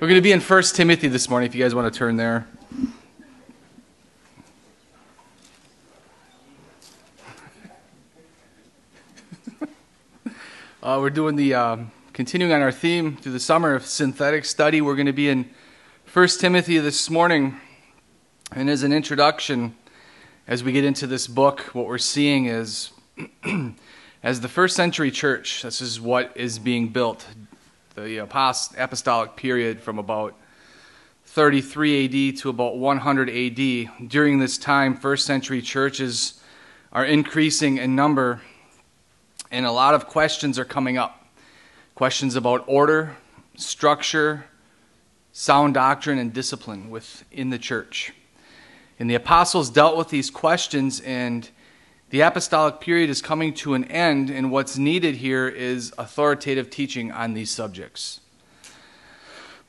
We're going to be in 1 Timothy this morning if you guys want to turn there. uh, we're doing the, um, continuing on our theme through the summer of synthetic study. We're going to be in 1 Timothy this morning. And as an introduction, as we get into this book, what we're seeing is as the first century church, this is what is being built the apostolic period from about 33 AD to about 100 AD. During this time, first century churches are increasing in number, and a lot of questions are coming up. Questions about order, structure, sound doctrine, and discipline within the church. And the apostles dealt with these questions and the apostolic period is coming to an end, and what's needed here is authoritative teaching on these subjects.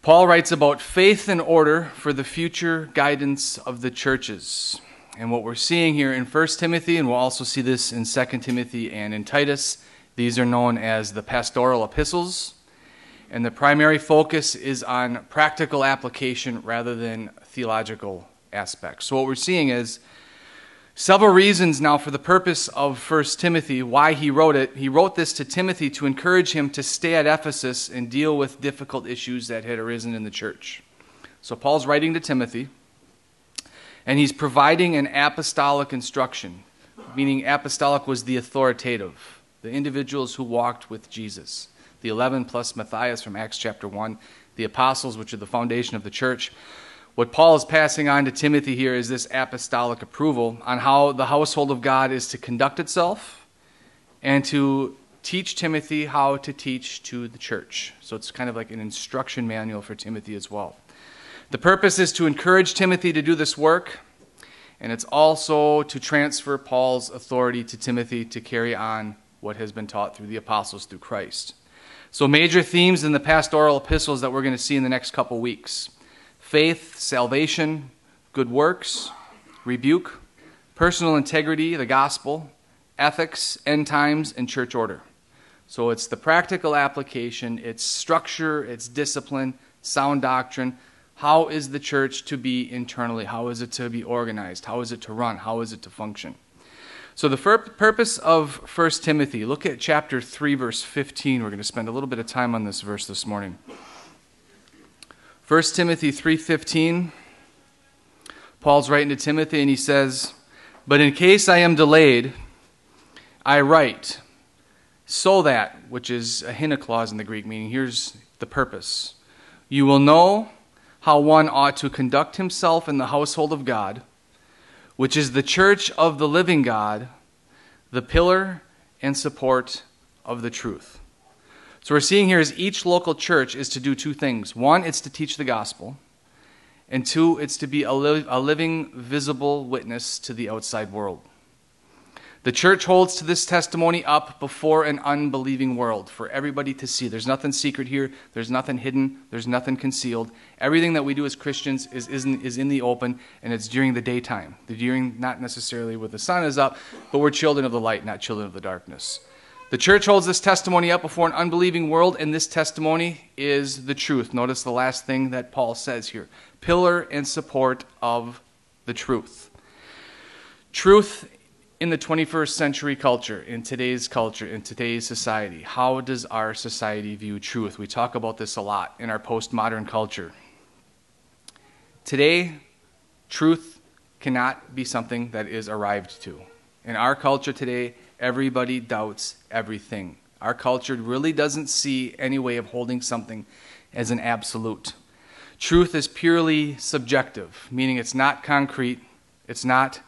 Paul writes about faith and order for the future guidance of the churches. And what we're seeing here in 1 Timothy, and we'll also see this in 2 Timothy and in Titus, these are known as the pastoral epistles. And the primary focus is on practical application rather than theological aspects. So, what we're seeing is Several reasons now for the purpose of 1 Timothy, why he wrote it. He wrote this to Timothy to encourage him to stay at Ephesus and deal with difficult issues that had arisen in the church. So Paul's writing to Timothy, and he's providing an apostolic instruction, meaning apostolic was the authoritative, the individuals who walked with Jesus. The 11 plus Matthias from Acts chapter 1, the apostles, which are the foundation of the church. What Paul is passing on to Timothy here is this apostolic approval on how the household of God is to conduct itself and to teach Timothy how to teach to the church. So it's kind of like an instruction manual for Timothy as well. The purpose is to encourage Timothy to do this work, and it's also to transfer Paul's authority to Timothy to carry on what has been taught through the apostles through Christ. So, major themes in the pastoral epistles that we're going to see in the next couple weeks faith, salvation, good works, rebuke, personal integrity, the gospel, ethics, end times, and church order. So it's the practical application, it's structure, it's discipline, sound doctrine. How is the church to be internally? How is it to be organized? How is it to run? How is it to function? So, the purpose of 1 Timothy, look at chapter 3, verse 15. We're going to spend a little bit of time on this verse this morning. 1 Timothy 3:15 Paul's writing to Timothy and he says, "But in case I am delayed, I write so that, which is a hina clause in the Greek meaning, here's the purpose. You will know how one ought to conduct himself in the household of God, which is the church of the living God, the pillar and support of the truth." So we're seeing here is each local church is to do two things. One, it's to teach the gospel. And two, it's to be a, li- a living, visible witness to the outside world. The church holds to this testimony up before an unbelieving world for everybody to see. There's nothing secret here, there's nothing hidden, there's nothing concealed. Everything that we do as Christians is, is, in, is in the open, and it's during the daytime. The during, not necessarily when the sun is up, but we're children of the light, not children of the darkness. The church holds this testimony up before an unbelieving world, and this testimony is the truth. Notice the last thing that Paul says here pillar and support of the truth. Truth in the 21st century culture, in today's culture, in today's society. How does our society view truth? We talk about this a lot in our postmodern culture. Today, truth cannot be something that is arrived to. In our culture today, everybody doubts everything. Our culture really doesn't see any way of holding something as an absolute. Truth is purely subjective, meaning it's not concrete, it's not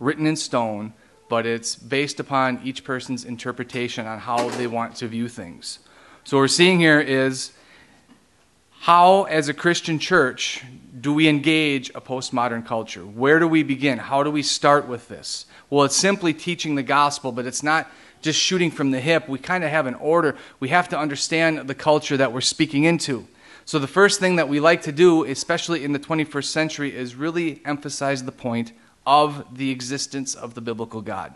written in stone, but it's based upon each person's interpretation on how they want to view things. So, what we're seeing here is how, as a Christian church, do we engage a postmodern culture? Where do we begin? How do we start with this? Well, it's simply teaching the gospel, but it's not just shooting from the hip. We kind of have an order. We have to understand the culture that we're speaking into. So, the first thing that we like to do, especially in the 21st century, is really emphasize the point of the existence of the biblical God.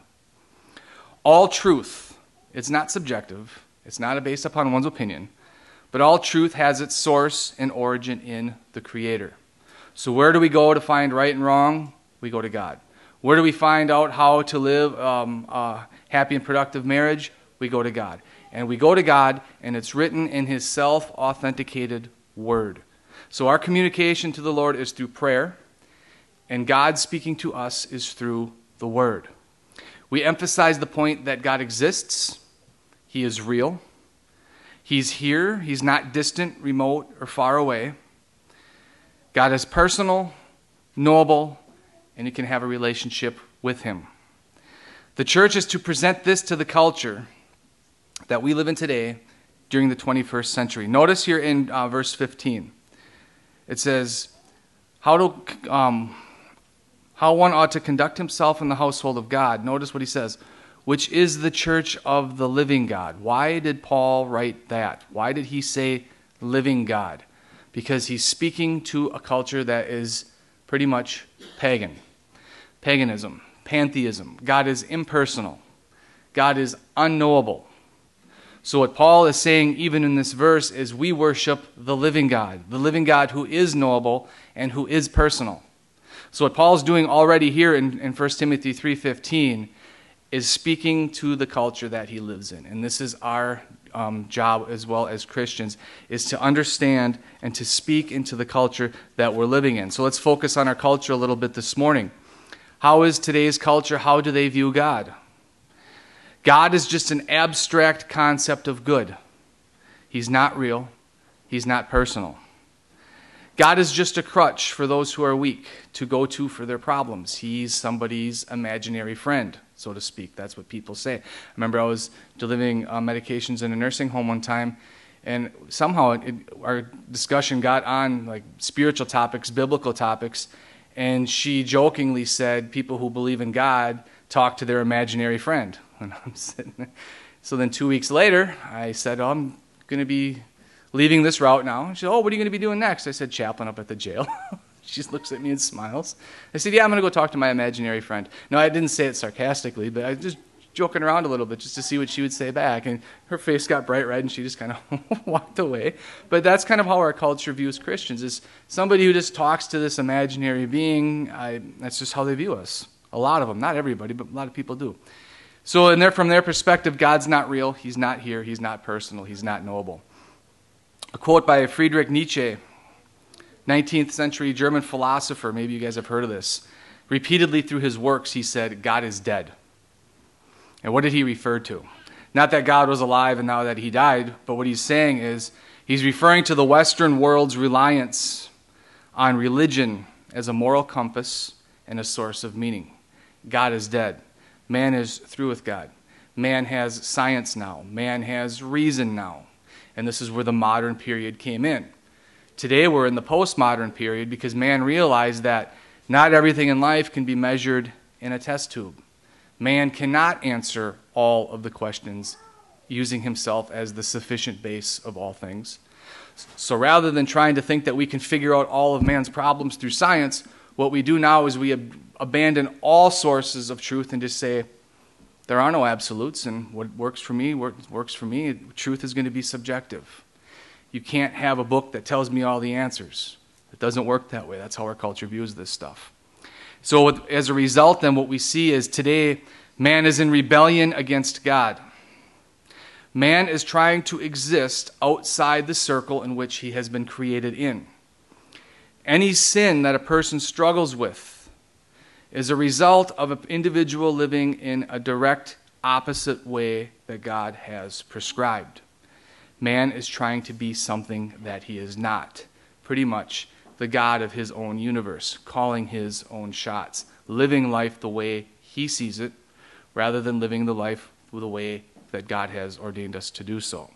All truth, it's not subjective, it's not based upon one's opinion, but all truth has its source and origin in the Creator. So, where do we go to find right and wrong? We go to God. Where do we find out how to live um, a happy and productive marriage? We go to God. And we go to God, and it's written in His self authenticated Word. So, our communication to the Lord is through prayer, and God speaking to us is through the Word. We emphasize the point that God exists, He is real, He's here, He's not distant, remote, or far away. God is personal, knowable, and you can have a relationship with Him. The church is to present this to the culture that we live in today during the 21st century. Notice here in uh, verse 15, it says, how, to, um, how one ought to conduct himself in the household of God. Notice what he says, which is the church of the living God. Why did Paul write that? Why did he say living God? because he's speaking to a culture that is pretty much pagan. Paganism, pantheism. God is impersonal, God is unknowable. So, what Paul is saying, even in this verse, is we worship the living God, the living God who is knowable and who is personal. So, what Paul's doing already here in, in 1 Timothy 3.15 is speaking to the culture that he lives in. And this is our um, job as well as Christians is to understand and to speak into the culture that we're living in. So let's focus on our culture a little bit this morning. How is today's culture? How do they view God? God is just an abstract concept of good. He's not real, He's not personal. God is just a crutch for those who are weak to go to for their problems. He's somebody's imaginary friend so to speak. That's what people say. I remember I was delivering uh, medications in a nursing home one time, and somehow it, our discussion got on like spiritual topics, biblical topics, and she jokingly said, "People who believe in God talk to their imaginary friend." And I'm sitting. there. So then two weeks later, I said, oh, "I'm going to be leaving this route now." She said, "Oh, what are you going to be doing next?" I said, "Chaplain up at the jail." She looks at me and smiles. I said, Yeah, I'm going to go talk to my imaginary friend. No, I didn't say it sarcastically, but I just joking around a little bit just to see what she would say back. And her face got bright red and she just kind of walked away. But that's kind of how our culture views Christians is somebody who just talks to this imaginary being. I, that's just how they view us. A lot of them, not everybody, but a lot of people do. So, in their, from their perspective, God's not real. He's not here. He's not personal. He's not knowable. A quote by Friedrich Nietzsche 19th century German philosopher, maybe you guys have heard of this. Repeatedly through his works, he said, God is dead. And what did he refer to? Not that God was alive and now that he died, but what he's saying is he's referring to the Western world's reliance on religion as a moral compass and a source of meaning. God is dead. Man is through with God. Man has science now. Man has reason now. And this is where the modern period came in. Today we're in the postmodern period because man realized that not everything in life can be measured in a test tube. Man cannot answer all of the questions using himself as the sufficient base of all things. So rather than trying to think that we can figure out all of man's problems through science, what we do now is we ab- abandon all sources of truth and just say, there are no absolutes, and what works for me works for me. Truth is going to be subjective. You can't have a book that tells me all the answers. It doesn't work that way. That's how our culture views this stuff. So, as a result, then, what we see is today man is in rebellion against God. Man is trying to exist outside the circle in which he has been created in. Any sin that a person struggles with is a result of an individual living in a direct opposite way that God has prescribed. Man is trying to be something that he is not. Pretty much the God of his own universe, calling his own shots, living life the way he sees it, rather than living the life the way that God has ordained us to do so.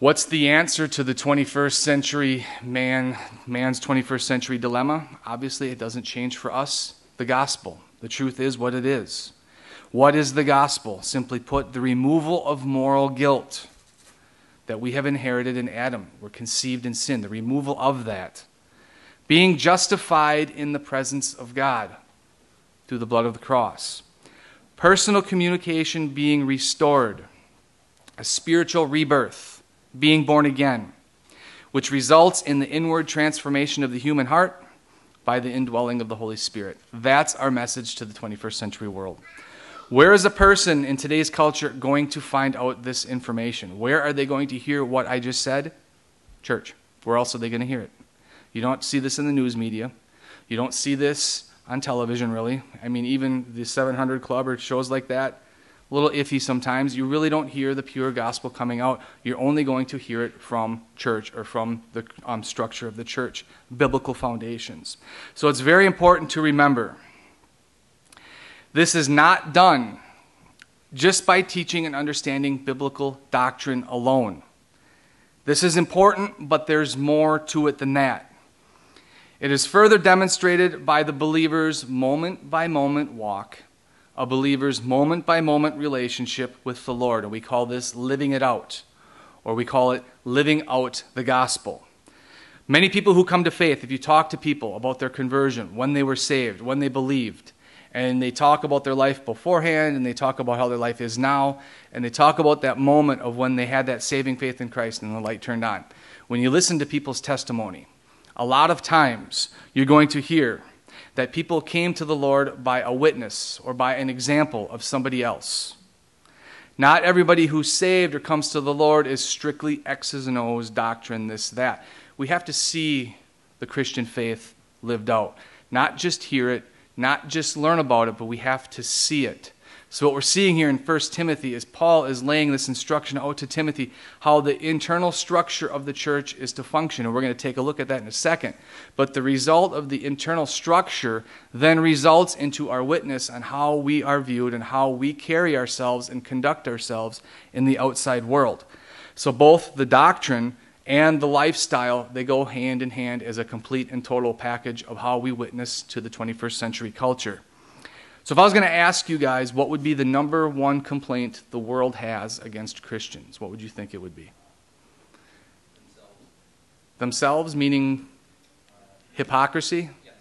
What's the answer to the 21st century man, man's 21st century dilemma? Obviously, it doesn't change for us. The gospel. The truth is what it is. What is the gospel? Simply put, the removal of moral guilt that we have inherited in Adam. We're conceived in sin, the removal of that. Being justified in the presence of God through the blood of the cross. Personal communication being restored. A spiritual rebirth, being born again, which results in the inward transformation of the human heart by the indwelling of the Holy Spirit. That's our message to the 21st century world. Where is a person in today's culture going to find out this information? Where are they going to hear what I just said? Church. Where else are they going to hear it? You don't see this in the news media. You don't see this on television, really. I mean, even the 700 Club or shows like that, a little iffy sometimes. You really don't hear the pure gospel coming out. You're only going to hear it from church or from the um, structure of the church, biblical foundations. So it's very important to remember this is not done just by teaching and understanding biblical doctrine alone. This is important, but there's more to it than that. It is further demonstrated by the believer's moment by moment walk, a believer's moment by moment relationship with the Lord. And we call this living it out, or we call it living out the gospel. Many people who come to faith, if you talk to people about their conversion, when they were saved, when they believed, and they talk about their life beforehand and they talk about how their life is now and they talk about that moment of when they had that saving faith in Christ and the light turned on. When you listen to people's testimony, a lot of times you're going to hear that people came to the Lord by a witness or by an example of somebody else. Not everybody who's saved or comes to the Lord is strictly X's and O's doctrine, this, that. We have to see the Christian faith lived out, not just hear it, not just learn about it, but we have to see it. So, what we're seeing here in 1 Timothy is Paul is laying this instruction out to Timothy how the internal structure of the church is to function. And we're going to take a look at that in a second. But the result of the internal structure then results into our witness on how we are viewed and how we carry ourselves and conduct ourselves in the outside world. So, both the doctrine and the lifestyle, they go hand in hand as a complete and total package of how we witness to the 21st century culture. So, if I was going to ask you guys what would be the number one complaint the world has against Christians, what would you think it would be? Themselves, Themselves meaning hypocrisy? Yes.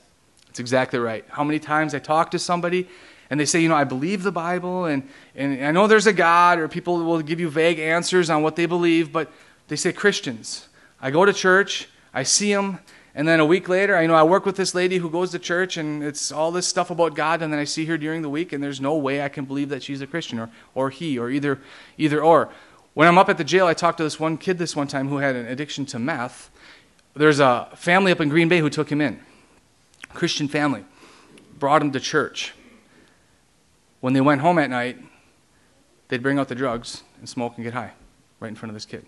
That's exactly right. How many times I talk to somebody and they say, you know, I believe the Bible and, and I know there's a God, or people will give you vague answers on what they believe, but they say Christians. I go to church, I see them, and then a week later, I know I work with this lady who goes to church, and it's all this stuff about God, and then I see her during the week, and there's no way I can believe that she's a Christian or, or he or either either or. When I'm up at the jail, I talked to this one kid this one time who had an addiction to meth. There's a family up in Green Bay who took him in, Christian family, brought him to church. When they went home at night, they'd bring out the drugs and smoke and get high right in front of this kid.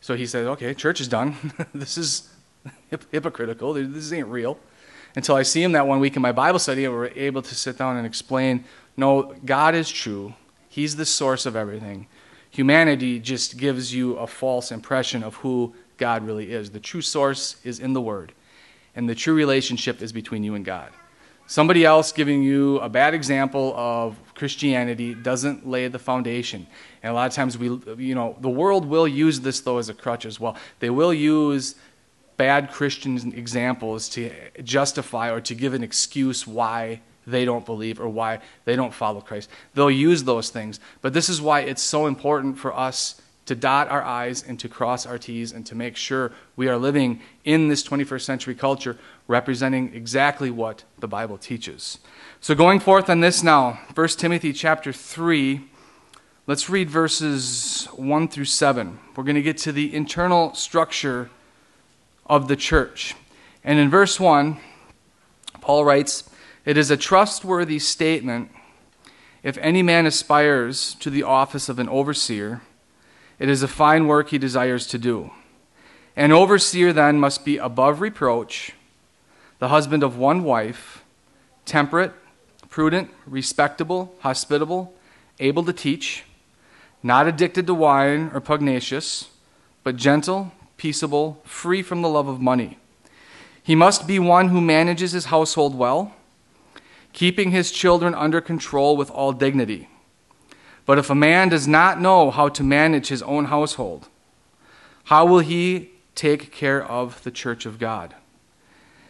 So he said, okay, church is done. this is hypocritical. This ain't real. Until I see him that one week in my Bible study, and we're able to sit down and explain no, God is true. He's the source of everything. Humanity just gives you a false impression of who God really is. The true source is in the Word, and the true relationship is between you and God. Somebody else giving you a bad example of Christianity doesn't lay the foundation. And a lot of times we you know, the world will use this though as a crutch as well. They will use bad Christian examples to justify or to give an excuse why they don't believe or why they don't follow Christ. They'll use those things. But this is why it's so important for us to dot our I's and to cross our T's and to make sure we are living in this 21st century culture representing exactly what the Bible teaches. So going forth on this now, 1 Timothy chapter 3, let's read verses 1 through 7. We're going to get to the internal structure of the church. And in verse 1, Paul writes, It is a trustworthy statement if any man aspires to the office of an overseer it is a fine work he desires to do. An overseer then must be above reproach, the husband of one wife, temperate, prudent, respectable, hospitable, able to teach, not addicted to wine or pugnacious, but gentle, peaceable, free from the love of money. He must be one who manages his household well, keeping his children under control with all dignity. But if a man does not know how to manage his own household, how will he take care of the church of God?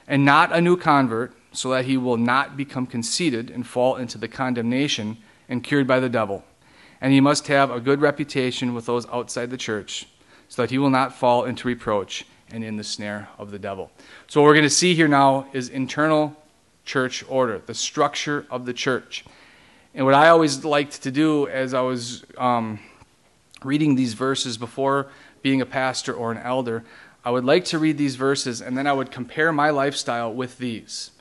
And not a new convert, so that he will not become conceited and fall into the condemnation and cured by the devil. And he must have a good reputation with those outside the church, so that he will not fall into reproach and in the snare of the devil. So, what we're going to see here now is internal church order, the structure of the church. And what I always liked to do as I was um, reading these verses before being a pastor or an elder, I would like to read these verses and then I would compare my lifestyle with these.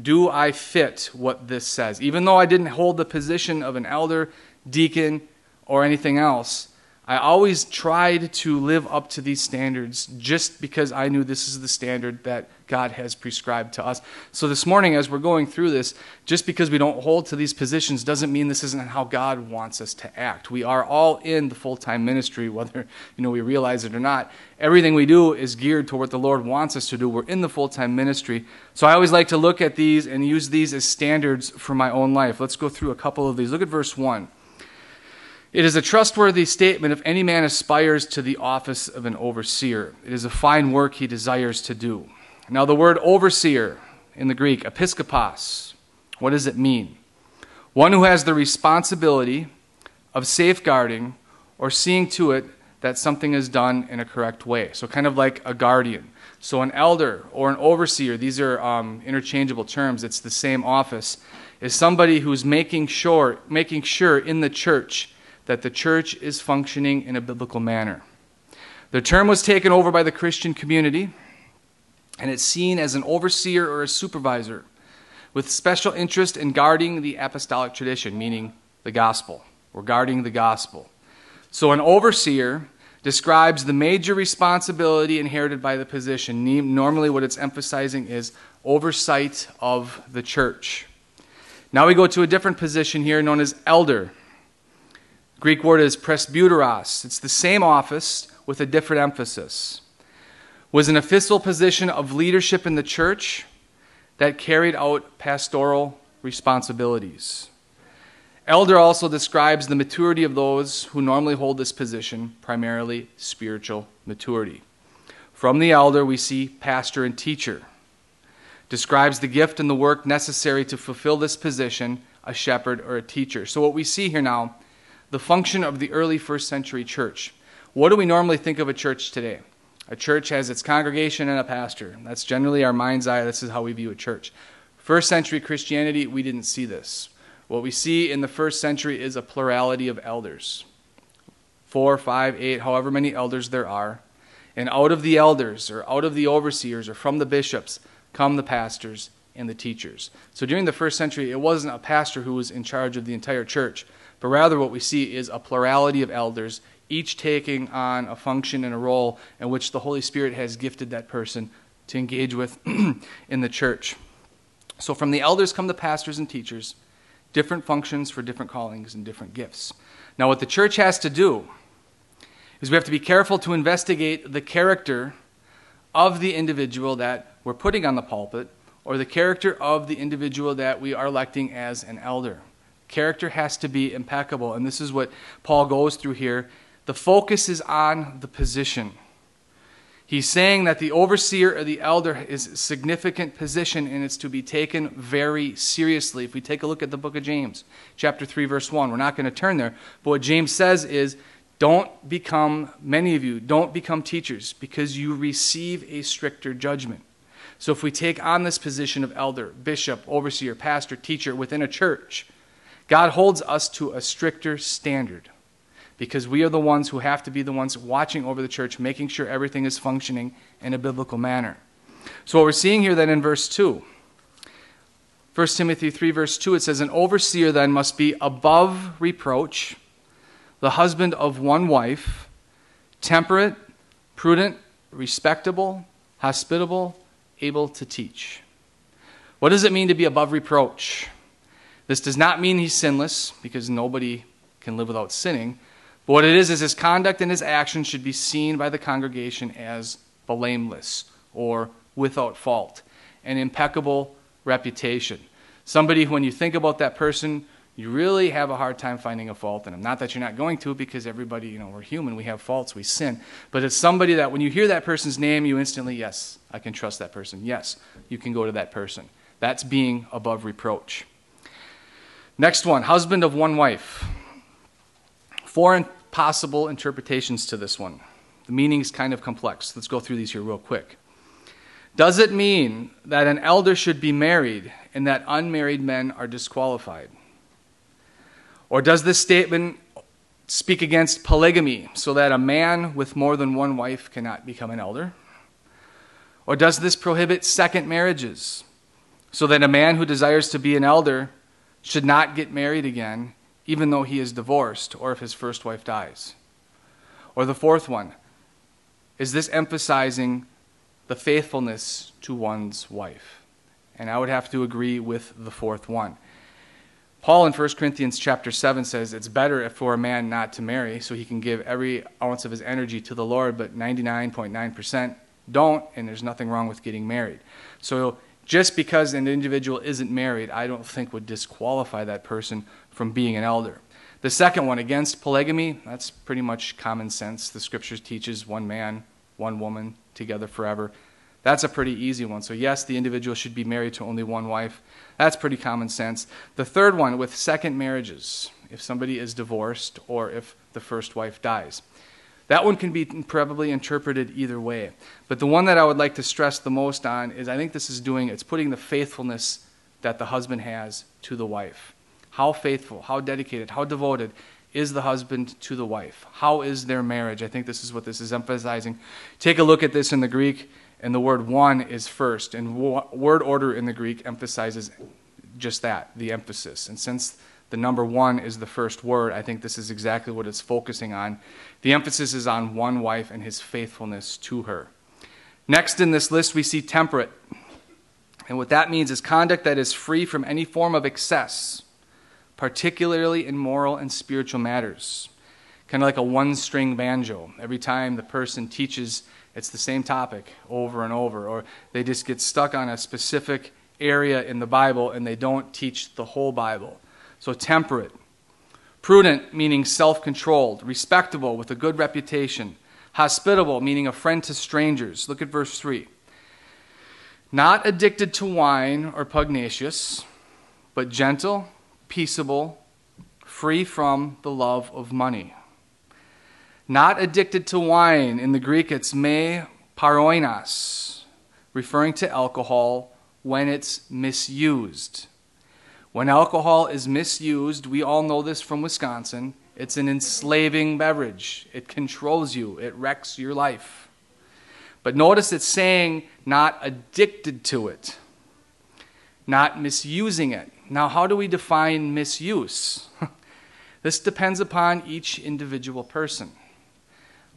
Do I fit what this says? Even though I didn't hold the position of an elder, deacon, or anything else, I always tried to live up to these standards just because I knew this is the standard that God has prescribed to us. So this morning, as we're going through this, just because we don't hold to these positions doesn't mean this isn't how God wants us to act. We are all in the full-time ministry, whether you know we realize it or not. Everything we do is geared toward what the Lord wants us to do. We're in the full-time ministry. So I always like to look at these and use these as standards for my own life. Let's go through a couple of these. Look at verse 1. It is a trustworthy statement if any man aspires to the office of an overseer. It is a fine work he desires to do. Now, the word overseer in the Greek, episkopos, what does it mean? One who has the responsibility of safeguarding or seeing to it that something is done in a correct way. So, kind of like a guardian. So, an elder or an overseer, these are um, interchangeable terms, it's the same office, is somebody who's making sure, making sure in the church that the church is functioning in a biblical manner. The term was taken over by the Christian community, and it's seen as an overseer or a supervisor with special interest in guarding the apostolic tradition, meaning the gospel, or guarding the gospel. So, an overseer describes the major responsibility inherited by the position. Normally, what it's emphasizing is oversight of the church. Now we go to a different position here known as elder. Greek word is presbyteros. It's the same office with a different emphasis. Was an official position of leadership in the church that carried out pastoral responsibilities. Elder also describes the maturity of those who normally hold this position, primarily spiritual maturity. From the elder, we see pastor and teacher. Describes the gift and the work necessary to fulfill this position, a shepherd or a teacher. So, what we see here now the function of the early first century church. What do we normally think of a church today? A church has its congregation and a pastor. That's generally our mind's eye. This is how we view a church. First century Christianity, we didn't see this. What we see in the first century is a plurality of elders four, five, eight, however many elders there are. And out of the elders, or out of the overseers, or from the bishops, come the pastors and the teachers. So during the first century, it wasn't a pastor who was in charge of the entire church, but rather what we see is a plurality of elders, each taking on a function and a role in which the Holy Spirit has gifted that person to engage with in the church. So from the elders come the pastors and teachers, different functions for different callings and different gifts. Now, what the church has to do is we have to be careful to investigate the character of the individual that we're putting on the pulpit or the character of the individual that we are electing as an elder. Character has to be impeccable. And this is what Paul goes through here. The focus is on the position. He's saying that the overseer or the elder is a significant position and it's to be taken very seriously. If we take a look at the book of James, chapter 3, verse 1, we're not going to turn there. But what James says is don't become, many of you, don't become teachers because you receive a stricter judgment. So if we take on this position of elder, bishop, overseer, pastor, teacher within a church, God holds us to a stricter standard because we are the ones who have to be the ones watching over the church, making sure everything is functioning in a biblical manner. So, what we're seeing here then in verse 2, 1 Timothy 3, verse 2, it says, An overseer then must be above reproach, the husband of one wife, temperate, prudent, respectable, hospitable, able to teach. What does it mean to be above reproach? This does not mean he's sinless, because nobody can live without sinning. But what it is, is his conduct and his actions should be seen by the congregation as blameless or without fault, an impeccable reputation. Somebody, when you think about that person, you really have a hard time finding a fault in them. Not that you're not going to, because everybody, you know, we're human, we have faults, we sin. But it's somebody that when you hear that person's name, you instantly, yes, I can trust that person. Yes, you can go to that person. That's being above reproach. Next one husband of one wife. Four possible interpretations to this one. The meaning is kind of complex. Let's go through these here real quick. Does it mean that an elder should be married and that unmarried men are disqualified? Or does this statement speak against polygamy so that a man with more than one wife cannot become an elder? Or does this prohibit second marriages so that a man who desires to be an elder should not get married again even though he is divorced or if his first wife dies? Or the fourth one, is this emphasizing the faithfulness to one's wife? And I would have to agree with the fourth one. Paul in 1 Corinthians chapter 7 says it's better for a man not to marry so he can give every ounce of his energy to the Lord, but 99.9% don't, and there's nothing wrong with getting married. So just because an individual isn't married, I don't think would disqualify that person from being an elder. The second one, against polygamy, that's pretty much common sense. The scriptures teaches one man, one woman together forever. That's a pretty easy one. So, yes, the individual should be married to only one wife. That's pretty common sense. The third one, with second marriages, if somebody is divorced or if the first wife dies. That one can be probably interpreted either way. But the one that I would like to stress the most on is I think this is doing, it's putting the faithfulness that the husband has to the wife. How faithful, how dedicated, how devoted is the husband to the wife? How is their marriage? I think this is what this is emphasizing. Take a look at this in the Greek, and the word one is first. And word order in the Greek emphasizes just that, the emphasis. And since the number one is the first word. I think this is exactly what it's focusing on. The emphasis is on one wife and his faithfulness to her. Next in this list, we see temperate. And what that means is conduct that is free from any form of excess, particularly in moral and spiritual matters. Kind of like a one string banjo. Every time the person teaches, it's the same topic over and over, or they just get stuck on a specific area in the Bible and they don't teach the whole Bible. So, temperate. Prudent, meaning self controlled. Respectable, with a good reputation. Hospitable, meaning a friend to strangers. Look at verse 3. Not addicted to wine or pugnacious, but gentle, peaceable, free from the love of money. Not addicted to wine. In the Greek, it's me paroinas, referring to alcohol when it's misused. When alcohol is misused, we all know this from Wisconsin, it's an enslaving beverage. It controls you, it wrecks your life. But notice it's saying not addicted to it, not misusing it. Now, how do we define misuse? this depends upon each individual person.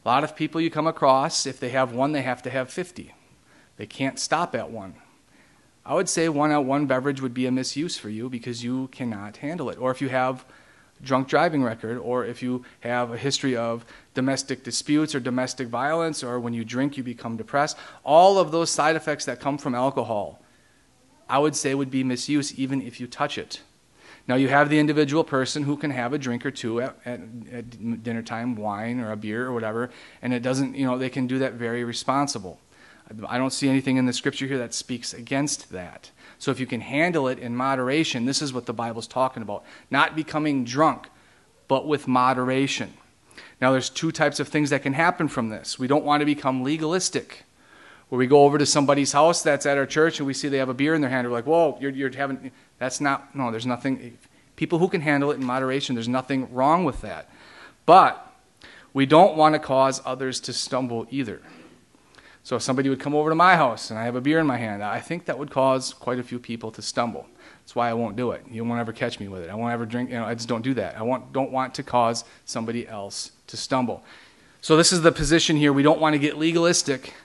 A lot of people you come across, if they have one, they have to have 50. They can't stop at one. I would say one out one beverage would be a misuse for you because you cannot handle it. Or if you have drunk driving record, or if you have a history of domestic disputes or domestic violence, or when you drink you become depressed, all of those side effects that come from alcohol, I would say would be misuse even if you touch it. Now you have the individual person who can have a drink or two at, at, at dinner time, wine or a beer or whatever, and it doesn't, you know, they can do that very responsible. I don't see anything in the scripture here that speaks against that. So if you can handle it in moderation, this is what the Bible's talking about. Not becoming drunk, but with moderation. Now, there's two types of things that can happen from this. We don't want to become legalistic, where we go over to somebody's house that's at our church and we see they have a beer in their hand. We're like, whoa, you're, you're having, that's not, no, there's nothing. People who can handle it in moderation, there's nothing wrong with that. But we don't want to cause others to stumble either. So if somebody would come over to my house and I have a beer in my hand, I think that would cause quite a few people to stumble. That's why I won't do it. You won't ever catch me with it. I won't ever drink, you know, I just don't do that. I want, don't want to cause somebody else to stumble. So this is the position here. We don't want to get legalistic,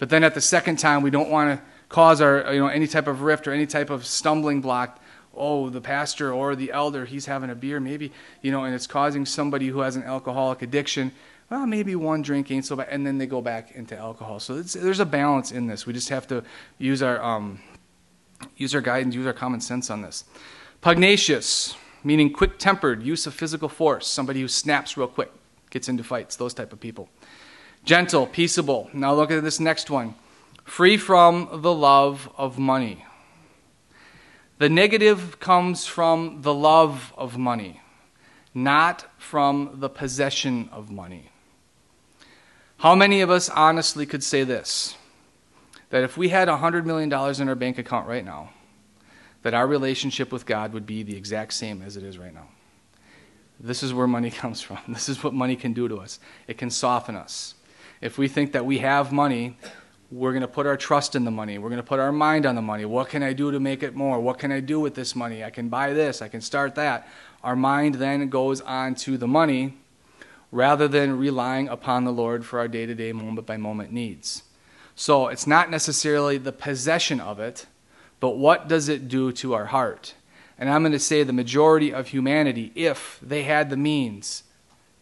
but then at the second time, we don't want to cause our, you know, any type of rift or any type of stumbling block oh, the pastor or the elder, he's having a beer, maybe, you know, and it's causing somebody who has an alcoholic addiction well, maybe one drink ain't so bad, and then they go back into alcohol. So there's a balance in this. We just have to use our um, use our guidance, use our common sense on this. Pugnacious, meaning quick-tempered, use of physical force. Somebody who snaps real quick, gets into fights. Those type of people. Gentle, peaceable. Now look at this next one. Free from the love of money. The negative comes from the love of money, not from the possession of money. How many of us honestly could say this? That if we had $100 million in our bank account right now, that our relationship with God would be the exact same as it is right now. This is where money comes from. This is what money can do to us. It can soften us. If we think that we have money, we're going to put our trust in the money. We're going to put our mind on the money. What can I do to make it more? What can I do with this money? I can buy this. I can start that. Our mind then goes on to the money rather than relying upon the Lord for our day to day, moment by moment needs. So it's not necessarily the possession of it, but what does it do to our heart? And I'm going to say the majority of humanity, if they had the means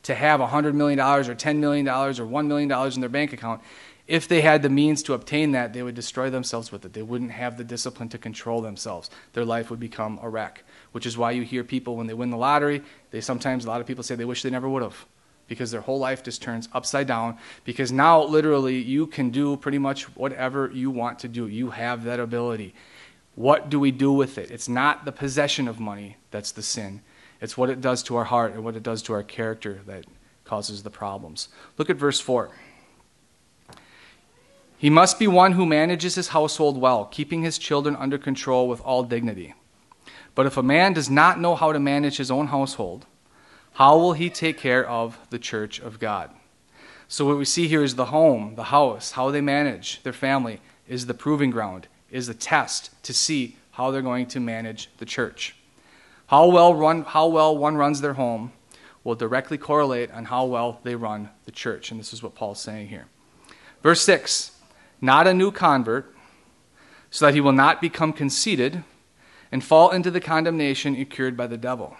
to have $100 million or $10 million or $1 million in their bank account, if they had the means to obtain that, they would destroy themselves with it. They wouldn't have the discipline to control themselves. Their life would become a wreck, which is why you hear people when they win the lottery, they sometimes, a lot of people say they wish they never would have because their whole life just turns upside down. Because now, literally, you can do pretty much whatever you want to do. You have that ability. What do we do with it? It's not the possession of money that's the sin, it's what it does to our heart and what it does to our character that causes the problems. Look at verse 4. He must be one who manages his household well, keeping his children under control with all dignity. But if a man does not know how to manage his own household, how will he take care of the church of God? So, what we see here is the home, the house, how they manage their family is the proving ground, is the test to see how they're going to manage the church. How well, run, how well one runs their home will directly correlate on how well they run the church. And this is what Paul's saying here. Verse 6 Not a new convert, so that he will not become conceited and fall into the condemnation incurred by the devil.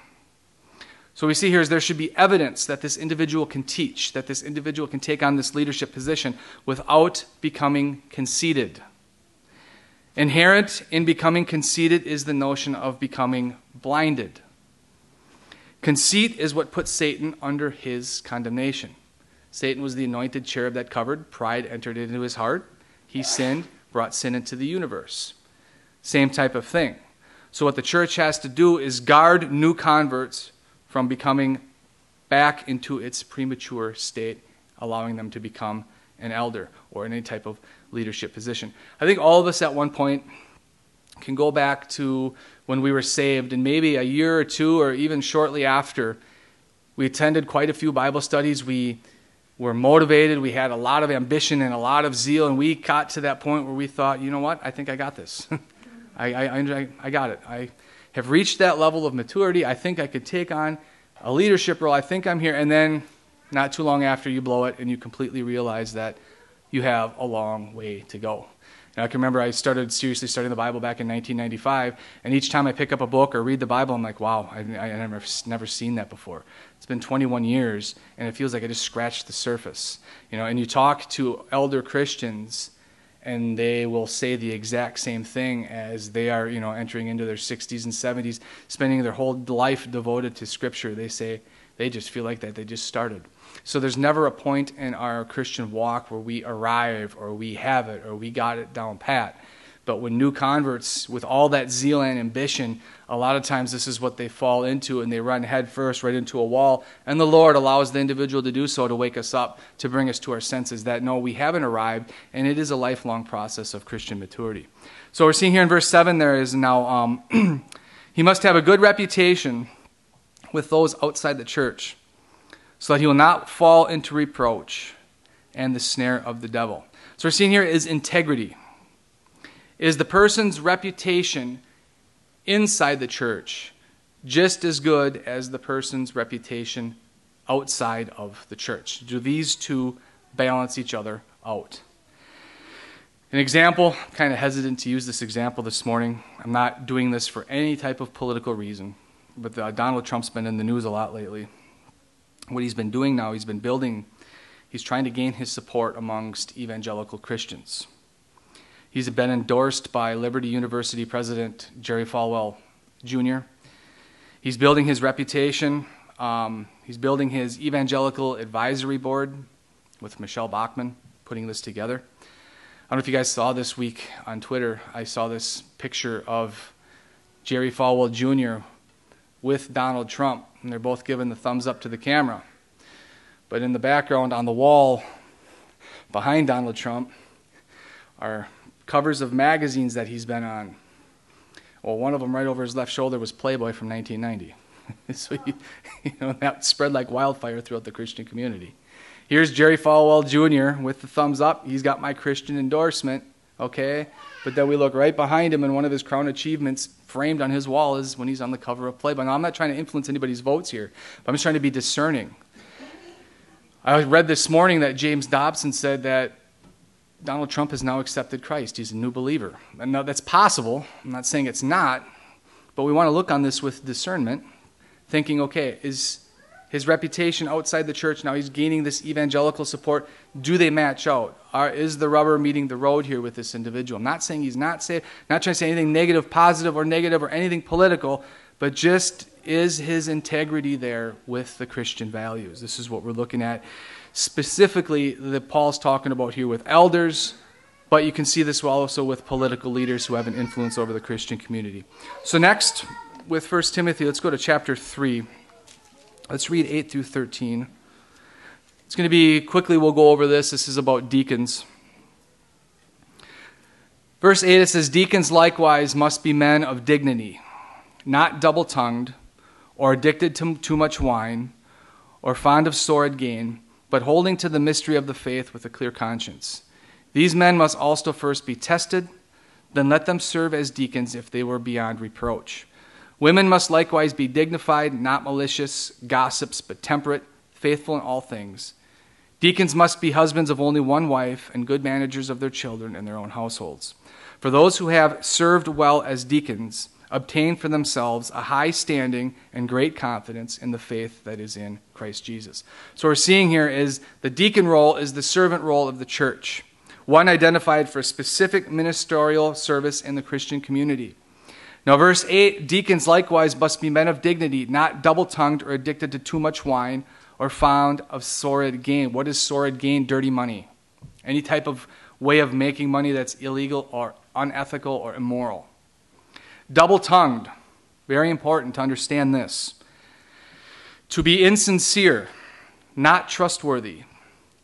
So we see here is there should be evidence that this individual can teach, that this individual can take on this leadership position without becoming conceited. Inherent in becoming conceited is the notion of becoming blinded. Conceit is what puts Satan under his condemnation. Satan was the anointed cherub that covered, pride entered into his heart. He sinned, brought sin into the universe. Same type of thing. So, what the church has to do is guard new converts from becoming back into its premature state, allowing them to become an elder or any type of leadership position. I think all of us at one point can go back to when we were saved, and maybe a year or two, or even shortly after, we attended quite a few Bible studies. We were motivated, we had a lot of ambition and a lot of zeal, and we got to that point where we thought, you know what, I think I got this. I, I, I, I got it. I, have reached that level of maturity. I think I could take on a leadership role. I think I'm here. And then, not too long after, you blow it and you completely realize that you have a long way to go. And I can remember I started seriously studying the Bible back in 1995, and each time I pick up a book or read the Bible, I'm like, wow, I, I never, never seen that before. It's been 21 years, and it feels like I just scratched the surface. You know, and you talk to elder Christians, and they will say the exact same thing as they are, you know, entering into their 60s and 70s, spending their whole life devoted to Scripture. They say they just feel like that they just started. So there's never a point in our Christian walk where we arrive or we have it or we got it down pat. But when new converts, with all that zeal and ambition, a lot of times this is what they fall into and they run headfirst right into a wall. And the Lord allows the individual to do so to wake us up, to bring us to our senses that no, we haven't arrived, and it is a lifelong process of Christian maturity. So we're seeing here in verse 7 there is now, um, he must have a good reputation with those outside the church, so that he will not fall into reproach and the snare of the devil. So we're seeing here is integrity is the person's reputation inside the church just as good as the person's reputation outside of the church? Do these two balance each other out? An example, I'm kind of hesitant to use this example this morning. I'm not doing this for any type of political reason, but uh, Donald Trump's been in the news a lot lately. What he's been doing now, he's been building, he's trying to gain his support amongst evangelical Christians. He's been endorsed by Liberty University President Jerry Falwell Jr. He's building his reputation. Um, he's building his evangelical advisory board with Michelle Bachmann putting this together. I don't know if you guys saw this week on Twitter. I saw this picture of Jerry Falwell Jr. with Donald Trump, and they're both giving the thumbs up to the camera. But in the background on the wall, behind Donald Trump are covers of magazines that he's been on. Well, one of them right over his left shoulder was Playboy from 1990. so you, you know that spread like wildfire throughout the Christian community. Here's Jerry Falwell Jr. with the thumbs up. He's got my Christian endorsement, okay? But then we look right behind him, and one of his crown achievements framed on his wall is when he's on the cover of Playboy. Now, I'm not trying to influence anybody's votes here, but I'm just trying to be discerning. I read this morning that James Dobson said that Donald Trump has now accepted Christ. He's a new believer. And now that's possible. I'm not saying it's not, but we want to look on this with discernment, thinking, okay, is his reputation outside the church now he's gaining this evangelical support do they match out Are, is the rubber meeting the road here with this individual i'm not saying he's not saved not trying to say anything negative positive or negative or anything political but just is his integrity there with the christian values this is what we're looking at specifically that paul's talking about here with elders but you can see this also with political leaders who have an influence over the christian community so next with 1 timothy let's go to chapter 3 Let's read 8 through 13. It's going to be quickly, we'll go over this. This is about deacons. Verse 8 it says, Deacons likewise must be men of dignity, not double tongued, or addicted to too much wine, or fond of sordid gain, but holding to the mystery of the faith with a clear conscience. These men must also first be tested, then let them serve as deacons if they were beyond reproach. Women must likewise be dignified, not malicious, gossips, but temperate, faithful in all things. Deacons must be husbands of only one wife and good managers of their children and their own households. For those who have served well as deacons obtain for themselves a high standing and great confidence in the faith that is in Christ Jesus. So, what we're seeing here is the deacon role is the servant role of the church, one identified for specific ministerial service in the Christian community. Now, verse 8 deacons likewise must be men of dignity, not double tongued or addicted to too much wine or fond of sordid gain. What is sordid gain? Dirty money. Any type of way of making money that's illegal or unethical or immoral. Double tongued. Very important to understand this. To be insincere, not trustworthy,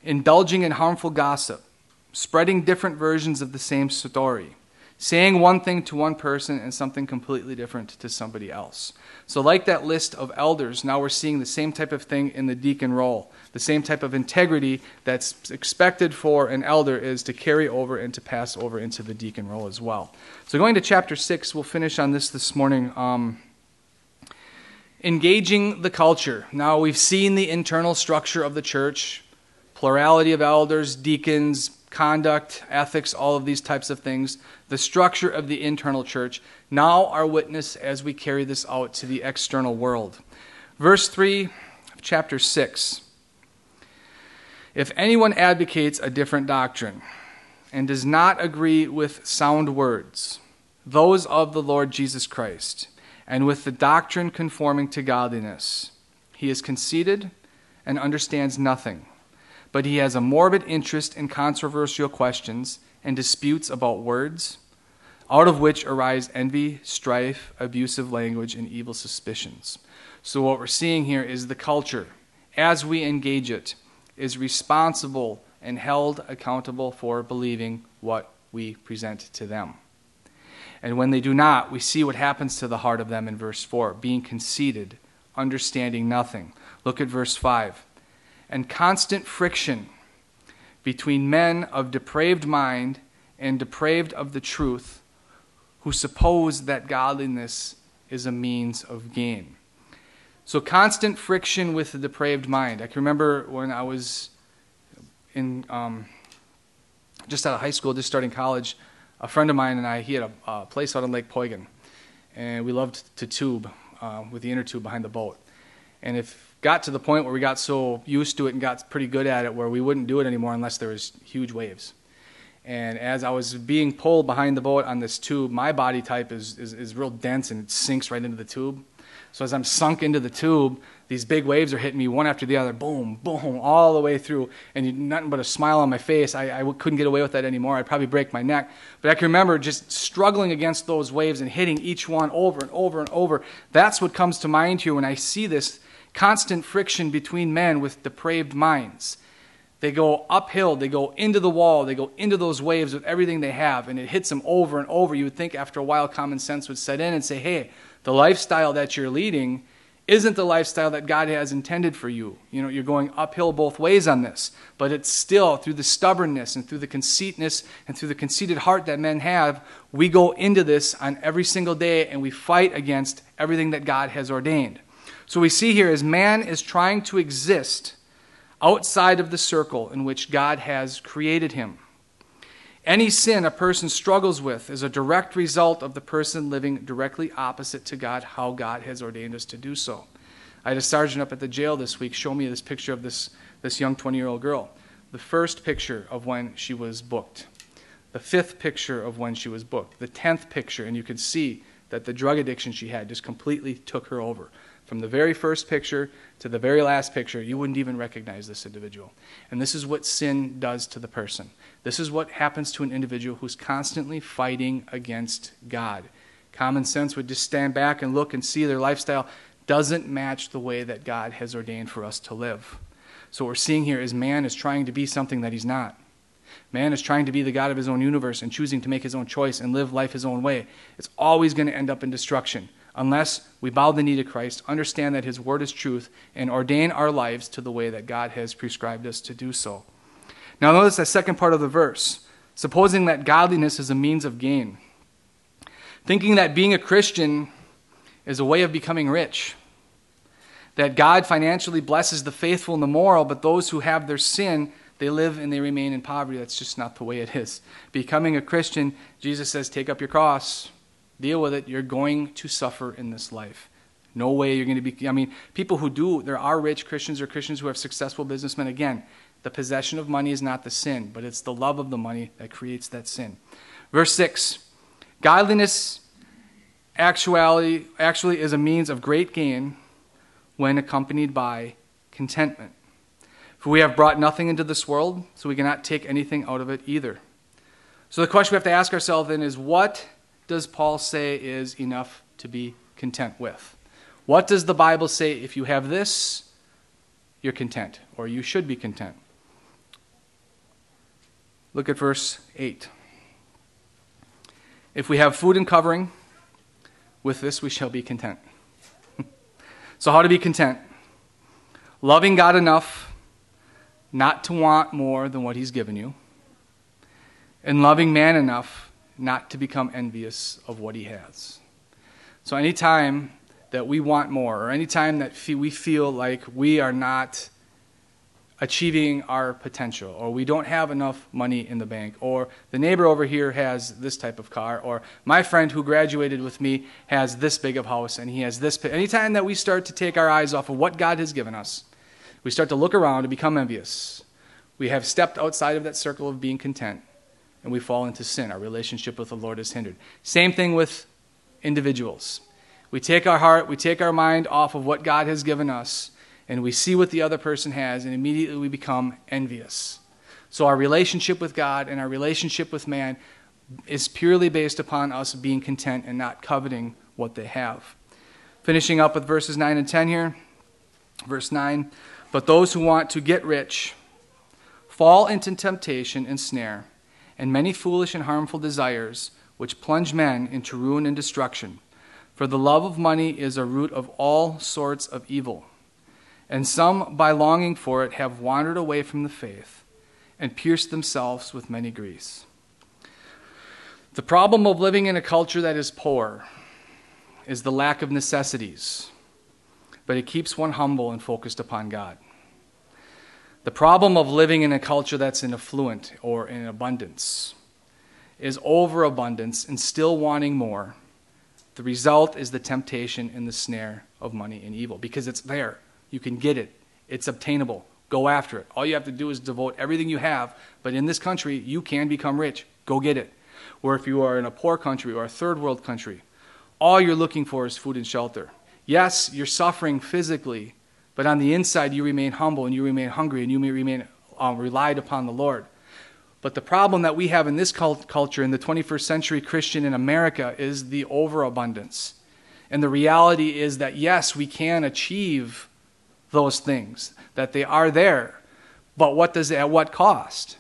indulging in harmful gossip, spreading different versions of the same story saying one thing to one person and something completely different to somebody else. So, like that list of elders, now we're seeing the same type of thing in the deacon role. The same type of integrity that's expected for an elder is to carry over and to pass over into the deacon role as well. So, going to chapter 6, we'll finish on this this morning. Um, engaging the culture. Now, we've seen the internal structure of the church plurality of elders, deacons, conduct, ethics, all of these types of things, the structure of the internal church. Now, our witness as we carry this out to the external world. Verse 3 of chapter 6. If anyone advocates a different doctrine and does not agree with sound words, those of the Lord Jesus Christ, and with the doctrine conforming to godliness, he is conceited and understands nothing but he has a morbid interest in controversial questions and disputes about words, out of which arise envy, strife, abusive language, and evil suspicions. So, what we're seeing here is the culture, as we engage it, is responsible and held accountable for believing what we present to them. And when they do not, we see what happens to the heart of them in verse 4 being conceited, understanding nothing. Look at verse 5 and constant friction between men of depraved mind and depraved of the truth who suppose that godliness is a means of gain. So, constant friction with the depraved mind. I can remember when I was in um, just out of high school, just starting college, a friend of mine and I, he had a, a place out on Lake Poygan, and we loved to tube uh, with the inner tube behind the boat. And if got to the point where we got so used to it and got pretty good at it where we wouldn't do it anymore unless there was huge waves. And as I was being pulled behind the boat on this tube, my body type is, is, is real dense and it sinks right into the tube. So as I'm sunk into the tube, these big waves are hitting me one after the other, boom, boom, all the way through, and nothing but a smile on my face. I, I couldn't get away with that anymore. I'd probably break my neck. But I can remember just struggling against those waves and hitting each one over and over and over. That's what comes to mind here when I see this constant friction between men with depraved minds. They go uphill, they go into the wall, they go into those waves with everything they have, and it hits them over and over. You would think after a while common sense would set in and say, hey, the lifestyle that you're leading isn't the lifestyle that God has intended for you. You know, you're going uphill both ways on this, but it's still through the stubbornness and through the conceitness and through the conceited heart that men have, we go into this on every single day and we fight against everything that God has ordained. So we see here as man is trying to exist outside of the circle in which God has created him. Any sin a person struggles with is a direct result of the person living directly opposite to God, how God has ordained us to do so. I had a sergeant up at the jail this week show me this picture of this, this young 20 year old girl. The first picture of when she was booked, the fifth picture of when she was booked, the tenth picture, and you can see that the drug addiction she had just completely took her over. From the very first picture to the very last picture, you wouldn't even recognize this individual. And this is what sin does to the person. This is what happens to an individual who's constantly fighting against God. Common sense would just stand back and look and see their lifestyle doesn't match the way that God has ordained for us to live. So, what we're seeing here is man is trying to be something that he's not. Man is trying to be the God of his own universe and choosing to make his own choice and live life his own way. It's always going to end up in destruction unless we bow the knee to Christ, understand that his word is truth, and ordain our lives to the way that God has prescribed us to do so. Now, notice the second part of the verse. Supposing that godliness is a means of gain. Thinking that being a Christian is a way of becoming rich. That God financially blesses the faithful and the moral, but those who have their sin, they live and they remain in poverty. That's just not the way it is. Becoming a Christian, Jesus says, take up your cross, deal with it. You're going to suffer in this life. No way you're going to be. I mean, people who do, there are rich Christians or Christians who have successful businessmen. Again, the possession of money is not the sin, but it's the love of the money that creates that sin. Verse 6 Godliness actually, actually is a means of great gain when accompanied by contentment. For we have brought nothing into this world, so we cannot take anything out of it either. So the question we have to ask ourselves then is what does Paul say is enough to be content with? What does the Bible say if you have this, you're content, or you should be content? Look at verse 8. If we have food and covering, with this we shall be content. so, how to be content? Loving God enough not to want more than what He's given you, and loving man enough not to become envious of what He has. So, anytime that we want more, or anytime that we feel like we are not achieving our potential, or we don't have enough money in the bank, or the neighbor over here has this type of car, or my friend who graduated with me has this big of house and he has this. Anytime that we start to take our eyes off of what God has given us, we start to look around and become envious. We have stepped outside of that circle of being content and we fall into sin. Our relationship with the Lord is hindered. Same thing with individuals. We take our heart, we take our mind off of what God has given us and we see what the other person has, and immediately we become envious. So, our relationship with God and our relationship with man is purely based upon us being content and not coveting what they have. Finishing up with verses 9 and 10 here. Verse 9 But those who want to get rich fall into temptation and snare, and many foolish and harmful desires, which plunge men into ruin and destruction. For the love of money is a root of all sorts of evil and some, by longing for it, have wandered away from the faith and pierced themselves with many griefs. The problem of living in a culture that is poor is the lack of necessities, but it keeps one humble and focused upon God. The problem of living in a culture that's in affluent or in abundance is overabundance and still wanting more. The result is the temptation and the snare of money and evil because it's there. You can get it, it's obtainable. Go after it. All you have to do is devote everything you have. But in this country, you can become rich. Go get it. Or if you are in a poor country or a third world country, all you're looking for is food and shelter. Yes, you're suffering physically, but on the inside, you remain humble and you remain hungry and you may remain um, relied upon the Lord. But the problem that we have in this cult- culture, in the 21st century Christian in America, is the overabundance. And the reality is that, yes, we can achieve those things, that they are there. But what does at what cost?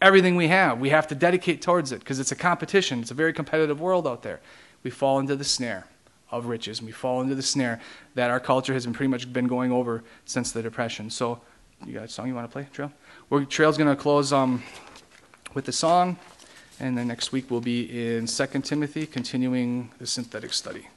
Everything we have, we have to dedicate towards it because it's a competition. It's a very competitive world out there. We fall into the snare of riches, and we fall into the snare that our culture has been pretty much been going over since the Depression. So, you got a song you want to play, Trail? We're, Trail's going to close um, with the song, and then next week we'll be in 2 Timothy, continuing the synthetic study.